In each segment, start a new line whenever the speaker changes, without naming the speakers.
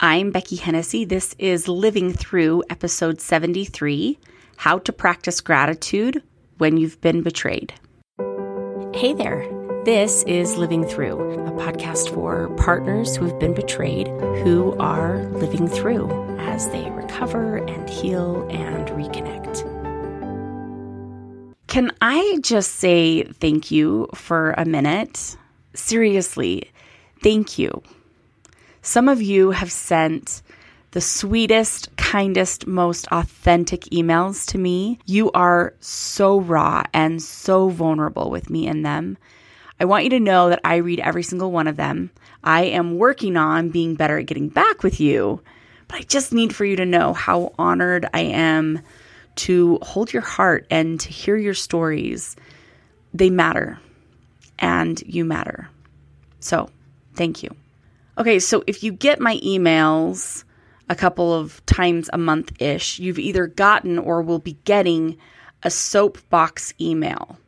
I'm Beckie Hennessy. This is Living Through episode 73 How to Practice Gratitude When You've Been Betrayed. Hey there. This is Living Through, a podcast for partners who have been betrayed who are living through as they recover and heal and reconnect. Can I just say thank you for a minute? Seriously, thank you. Some of you have sent the sweetest, kindest, most authentic emails to me. You are so raw and so vulnerable with me in them. I want you to know that I read every single one of them. I am working on being better at getting back with you, but I just need for you to know how honored I am to hold your heart and to hear your stories. They matter, and you matter. So, thank you. Okay, so if you get my emails a couple of times a month ish, you've either gotten or will be getting a soapbox email.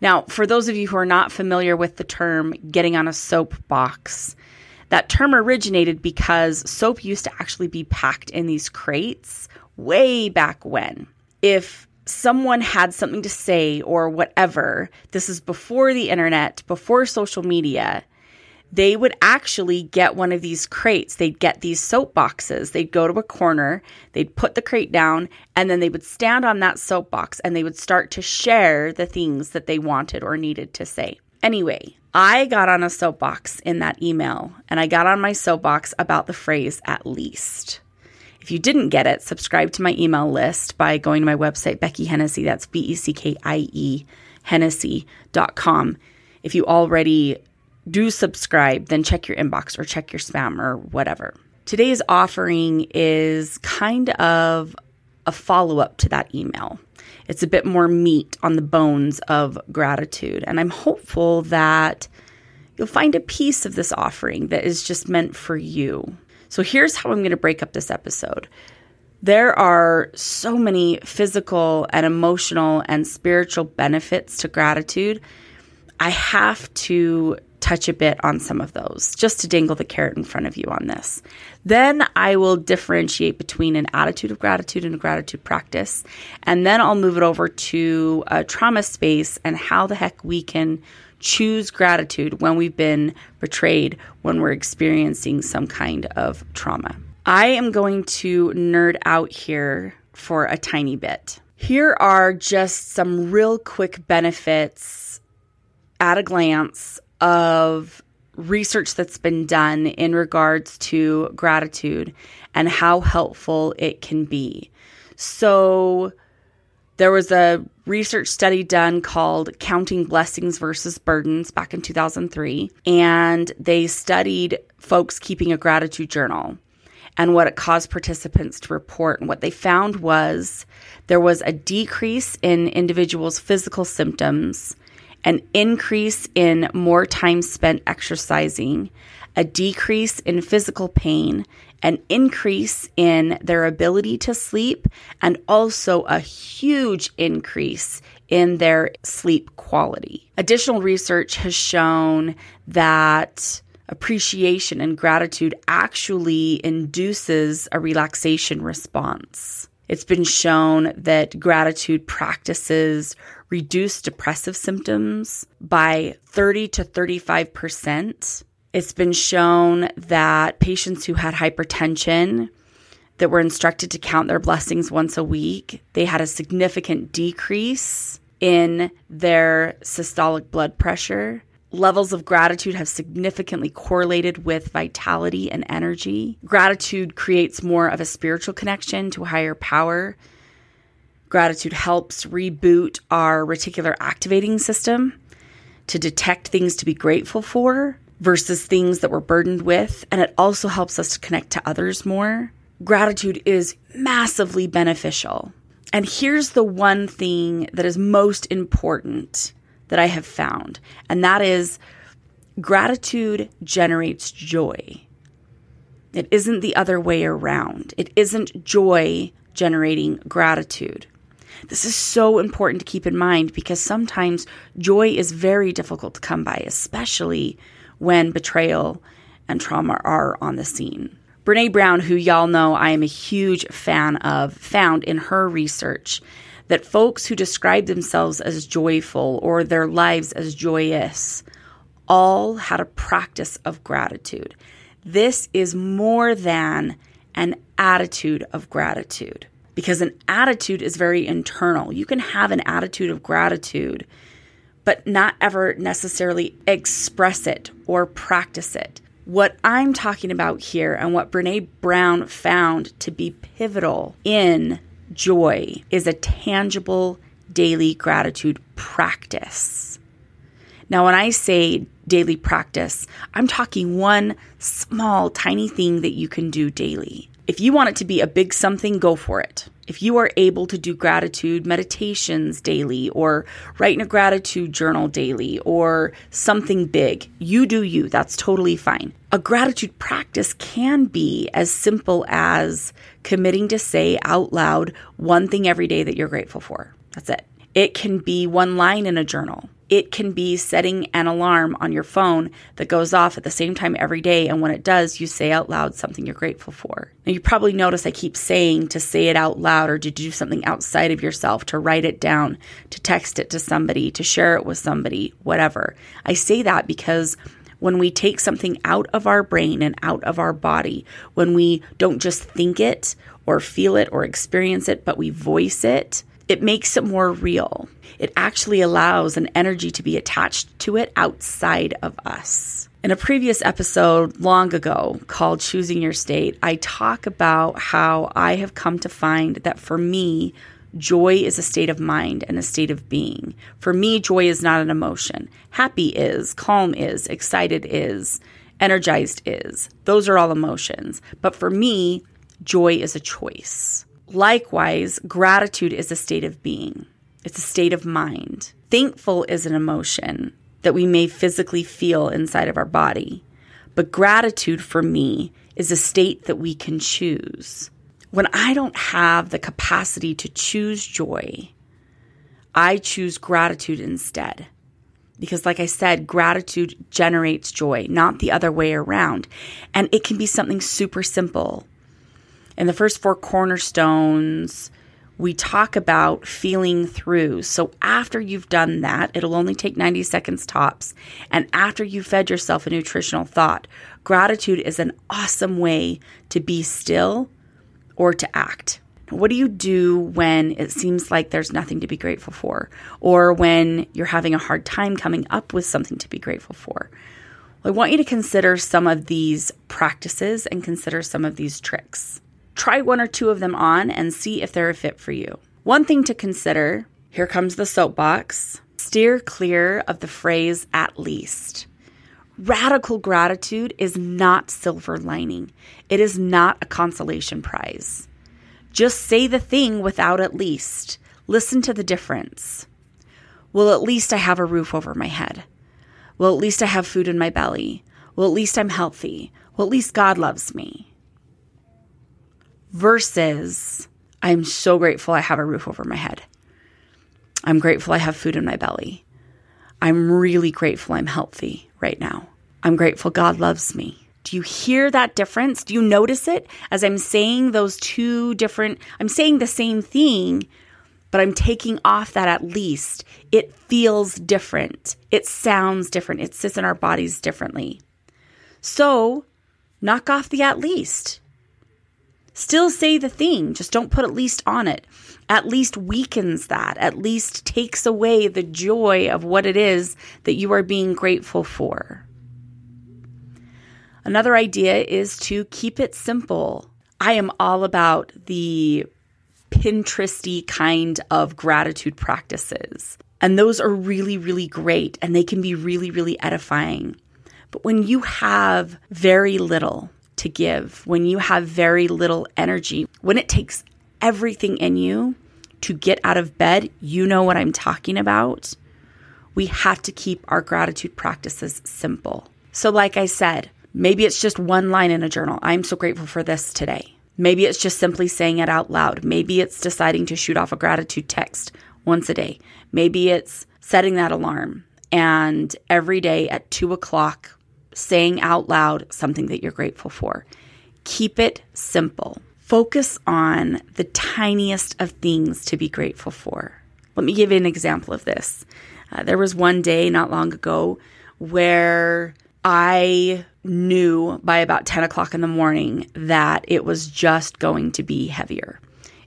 Now, for those of you who are not familiar with the term getting on a soapbox, that term originated because soap used to actually be packed in these crates way back when. If someone had something to say or whatever, this is before the internet, before social media, they would actually get one of these crates. They'd get these soap boxes. They'd go to a corner, they'd put the crate down, and then they would stand on that soapbox and they would start to share the things that they wanted or needed to say. Anyway, I got on a soapbox in that email, and I got on my soapbox about the phrase at least. If you didn't get it, subscribe to my email list by going to my website, Beckie Hennessy. That's B E C K I E, Hennessy.com. If you already do subscribe, then check your inbox or check your spam or whatever. Today's offering is kind of a follow up to that email. It's a bit more meat on the bones of gratitude. And I'm hopeful that you'll find a piece of this offering that is just meant for you. So here's how I'm going to break up this episode. There are so many physical and emotional and spiritual benefits to gratitude. I have to touch a bit on some of those just to dangle the carrot in front of you on this. Then I will differentiate between an attitude of gratitude and a gratitude practice. And then I'll move it over to a trauma space and how the heck we can choose gratitude when we've been betrayed, when we're experiencing some kind of trauma. I am going to nerd out here for a tiny bit. Here are just some real quick benefits at a glance of research that's been done in regards to gratitude and how helpful it can be. So, there was a research study done called Counting Blessings versus Burdens back in 2003, and they studied folks keeping a gratitude journal and what it caused participants to report. And what they found was there was a decrease in individuals' physical symptoms an increase in more time spent exercising, a decrease in physical pain, an increase in their ability to sleep, and also a huge increase in their sleep quality. Additional research has shown that appreciation and gratitude actually induces a relaxation response. It's been shown that gratitude practices reduce depressive symptoms by 30 to 35%. It's been shown that patients who had hypertension that were instructed to count their blessings once a week, they had a significant decrease in their systolic blood pressure. Levels of gratitude have significantly correlated with vitality and energy. Gratitude creates more of a spiritual connection to a higher power Gratitude helps reboot our reticular activating system to detect things to be grateful for versus things that we're burdened with. And it also helps us to connect to others more. Gratitude is massively beneficial. And here's the one thing that is most important that I have found, and that is gratitude generates joy. It isn't the other way around. It isn't joy generating gratitude. This is so important to keep in mind because sometimes joy is very difficult to come by, especially when betrayal and trauma are on the scene. Brene Brown, who y'all know I am a huge fan of, found in her research that folks who describe themselves as joyful or their lives as joyous all had a practice of gratitude. This is more than an attitude of gratitude because an attitude is very internal. You can have an attitude of gratitude, but not ever necessarily express it or practice it. What I'm talking about here and what Brene Brown found to be pivotal in joy is a tangible daily gratitude practice. Now, when I say daily practice, I'm talking one small, tiny thing that you can do daily. If you want it to be a big something, go for it. If you are able to do gratitude meditations daily or write in a gratitude journal daily or something big, you do you. That's totally fine. A gratitude practice can be as simple as committing to say out loud one thing every day that you're grateful for. That's it. It can be one line in a journal it can be setting an alarm on your phone that goes off at the same time every day. And when it does, you say out loud something you're grateful for. Now, you probably notice I keep saying to say it out loud or to do something outside of yourself, to write it down, to text it to somebody, to share it with somebody, whatever. I say that because when we take something out of our brain and out of our body, when we don't just think it or feel it or experience it, but we voice it, it makes it more real. It actually allows an energy to be attached to it outside of us. In a previous episode long ago called Choosing Your State, I talk about how I have come to find that for me, joy is a state of mind and a state of being. For me, joy is not an emotion. Happy is, calm is, excited is, energized is. Those are all emotions. But for me, joy is a choice. Likewise, gratitude is a state of being, it's a state of mind. Thankful is an emotion that we may physically feel inside of our body. But gratitude for me is a state that we can choose. When I don't have the capacity to choose joy, I choose gratitude instead. Because, like I said, gratitude generates joy, not the other way around. And it can be something super simple in the first four cornerstones, we talk about feeling through. So after you've done that, it'll only take 90 seconds tops. And after you've fed yourself a nutritional thought, gratitude is an awesome way to be still or to act. What do you do when it seems like there's nothing to be grateful for? Or when you're having a hard time coming up with something to be grateful for? Well, I want you to consider some of these practices and consider some of these tricks. Try one or two of them on and see if they're a fit for you. One thing to consider here comes the soapbox steer clear of the phrase at least. Radical gratitude is not silver lining, it is not a consolation prize. Just say the thing without at least. Listen to the difference. Well, at least I have a roof over my head. Well, at least I have food in my belly. Well, at least I'm healthy. Well, at least God loves me versus I'm so grateful I have a roof over my head. I'm grateful I have food in my belly. I'm really grateful I'm healthy right now. I'm grateful God loves me. Do you hear that difference? Do you notice it as I'm saying those two different, I'm saying the same thing, but I'm taking off that at least. It feels different. It sounds different. It sits in our bodies differently. So knock off the at least. Still say the thing, just don't put at least on it. At least weakens that, at least takes away the joy of what it is that you are being grateful for. Another idea is to keep it simple. I am all about the Pinteresty kind of gratitude practices. And those are really, really great and they can be really, really edifying. But when you have very little, to give, when you have very little energy, when it takes everything in you to get out of bed, you know what I'm talking about. We have to keep our gratitude practices simple. So, like I said, maybe it's just one line in a journal. I'm so grateful for this today. Maybe it's just simply saying it out loud. Maybe it's deciding to shoot off a gratitude text once a day. Maybe it's setting that alarm and every day at two o'clock saying out loud something that you're grateful for. Keep it simple. Focus on the tiniest of things to be grateful for. Let me give you an example of this. Uh, there was one day not long ago where I knew by about 10 o'clock in the morning that it was just going to be heavier.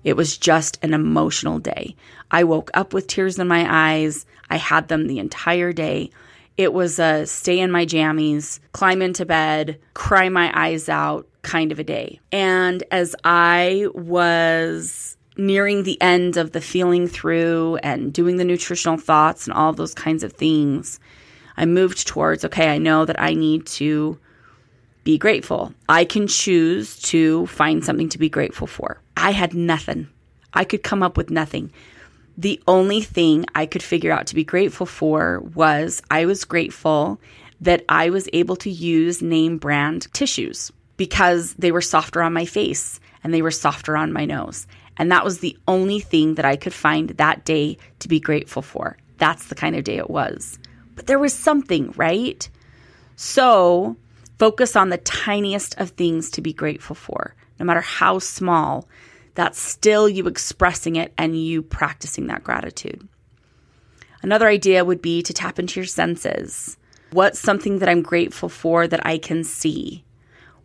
It was just an emotional day. I woke up with tears in my eyes. I had them the entire day. It was a stay in my jammies, climb into bed, cry my eyes out kind of a day. And as I was nearing the end of the feeling through and doing the nutritional thoughts and all those kinds of things, I moved towards okay, I know that I need to be grateful. I can choose to find something to be grateful for. I had nothing. I could come up with nothing. The only thing I could figure out to be grateful for was I was grateful that I was able to use name brand tissues because they were softer on my face and they were softer on my nose. And that was the only thing that I could find that day to be grateful for. That's the kind of day it was. But there was something, right? So focus on the tiniest of things to be grateful for, no matter how small. That's still you expressing it and you practicing that gratitude. Another idea would be to tap into your senses. What's something that I'm grateful for that I can see?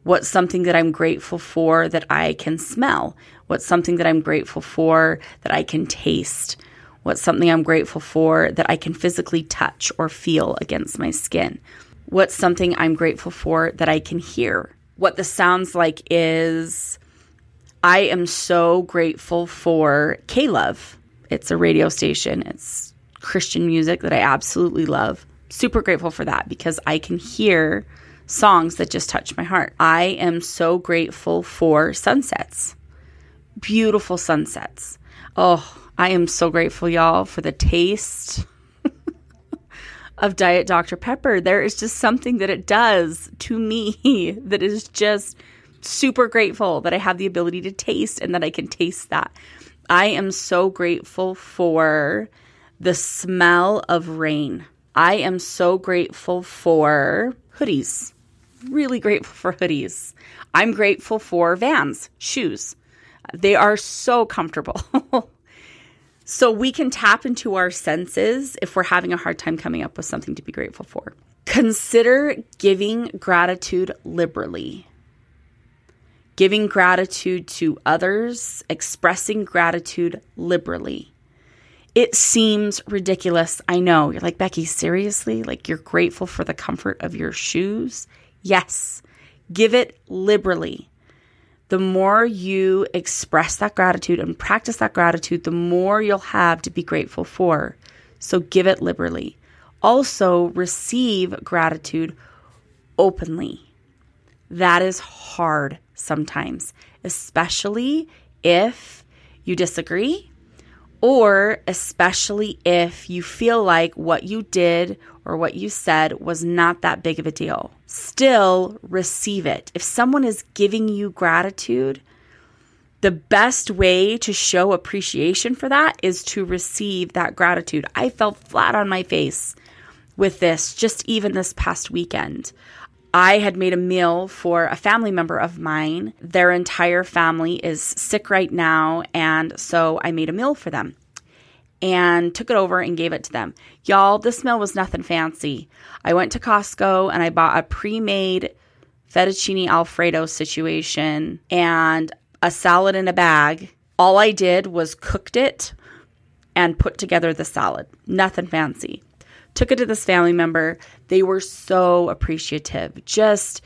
What's something that I'm grateful for that I can smell? What's something that I'm grateful for that I can taste? What's something I'm grateful for that I can physically touch or feel against my skin? What's something I'm grateful for that I can hear? What this sounds like is I am so grateful for K Love. It's a radio station, it's Christian music that I absolutely love. Super grateful for that because I can hear songs that just touch my heart. I am so grateful for sunsets, beautiful sunsets. Oh, I am so grateful, y'all, for the taste of Diet Dr. Pepper. There is just something that it does to me that is just super grateful that I have the ability to taste and that I can taste that. I am so grateful for the smell of rain. I am so grateful for hoodies. Really grateful for hoodies. I'm grateful for vans, shoes. They are so comfortable. so we can tap into our senses if we're having a hard time coming up with something to be grateful for. Consider giving gratitude liberally giving gratitude to others, expressing gratitude liberally. It seems ridiculous. I know. You're like, Beckie, seriously? Like, you're grateful for the comfort of your shoes? Yes. Give it liberally. The more you express that gratitude and practice that gratitude, the more you'll have to be grateful for. So give it liberally. Also, receive gratitude openly. That is sometimes, especially if you disagree or especially if you feel like what you did or what you said was not that big of a deal. Still receive it. If someone is giving you gratitude, the best way to show appreciation for that is to receive that gratitude. I fell flat on my face with this just even this past weekend. I had made a meal for a family member of mine. Their entire family is sick right now, and so I made a meal for them and took it over and gave it to them. Y'all, this meal was nothing fancy. I went to Costco and I bought a pre made fettuccine alfredo situation and a salad in a bag. All I did was cooked it and put together the salad. Nothing fancy took it to this family member. They were so appreciative, just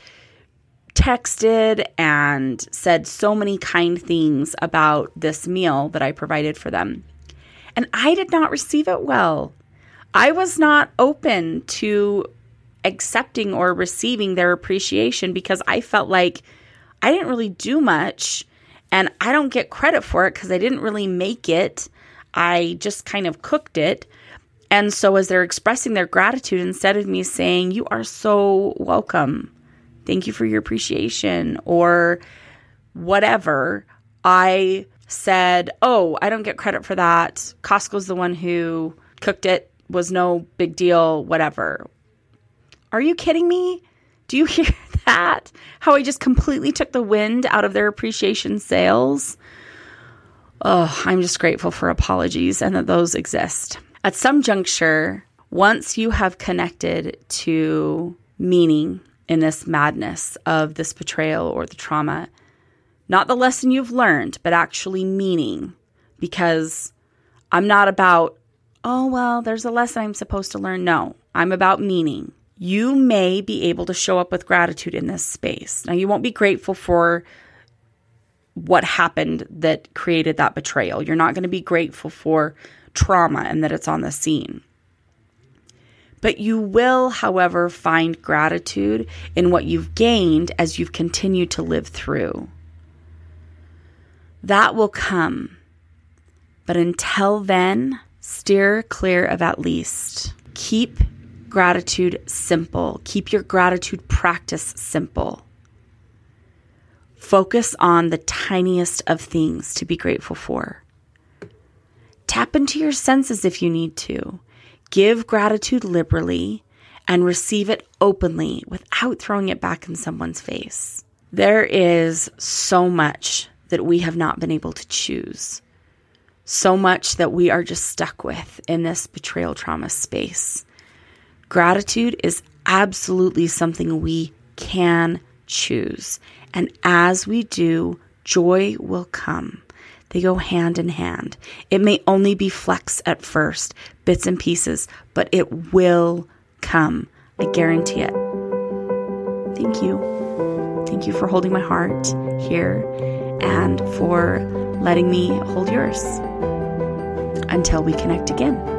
texted and said so many kind things about this meal that I provided for them. And I did not receive it well. I was not open to accepting or receiving their appreciation because I felt like I didn't really do much and I don't get credit for it because I didn't really make it. I just kind of cooked it. And so, as they're expressing their gratitude, instead of me saying, You are so welcome, thank you for your appreciation, or whatever, I said, Oh, I don't get credit for that. Costco's the one who cooked it, was no big deal, whatever. Are you kidding me? Do you hear that? How I just completely took the wind out of their appreciation sails? Oh, I'm just grateful for apologies and that those exist. At some juncture, once you have connected to meaning in this madness of this betrayal or the trauma, not the lesson you've learned, but actually meaning, because I'm not about, oh, well, there's a lesson I'm supposed to learn. No, I'm about meaning. You may be able to show up with gratitude in this space. Now, you won't be grateful for what happened that created that betrayal. You're not going to be grateful for trauma and that it's on the scene. But you will, however, find gratitude in what you've gained as you've continued to live through. That will come. But until then, steer clear of at least. Keep gratitude simple. Keep your gratitude practice simple. Focus on the tiniest of things to be grateful for. Tap into your senses if you need to. Give gratitude liberally and receive it openly without throwing it back in someone's face. There is so much that we have not been able to choose, so much that we are just stuck with in this betrayal trauma space. Gratitude is absolutely something we can choose. And as we do, joy will come. They go hand in hand. It may only be flecks at first, bits and pieces, but it will come. I guarantee it. Thank you. Thank you for holding my heart here and for letting me hold yours. Until we connect again.